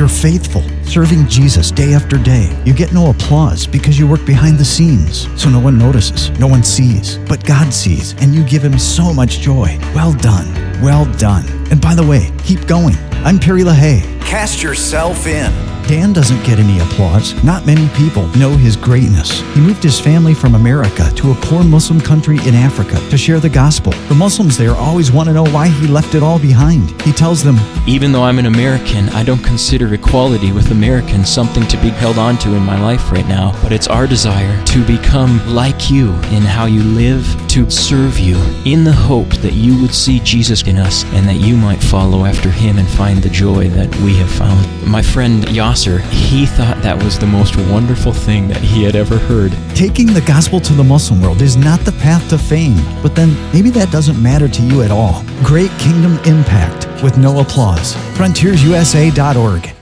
You're faithful, serving Jesus day after day. You get no applause because you work behind the scenes, so no one notices, no one sees. But God sees, and you give Him so much joy. Well done, well done. And by the way, keep going. I'm Perry LaHaie. Cast yourself in. Dan doesn't get any applause. Not many people know his greatness. He moved his family from America to a poor Muslim country in Africa to share the gospel. The Muslims there always want to know why he left it all behind. He tells them, Even though I'm an American, I don't consider equality with Americans something to be held on to in my life right now. But it's our desire to become like you in how you live, to serve you, in the hope that you would see Jesus in us and that you might follow after him and find the joy that we have found. My friend Yasser, he thought that was the most wonderful thing that he had ever heard. Taking the gospel to the Muslim world is not the path to fame, but then maybe that doesn't matter to you at all. Great kingdom impact with no applause. FrontiersUSA.org.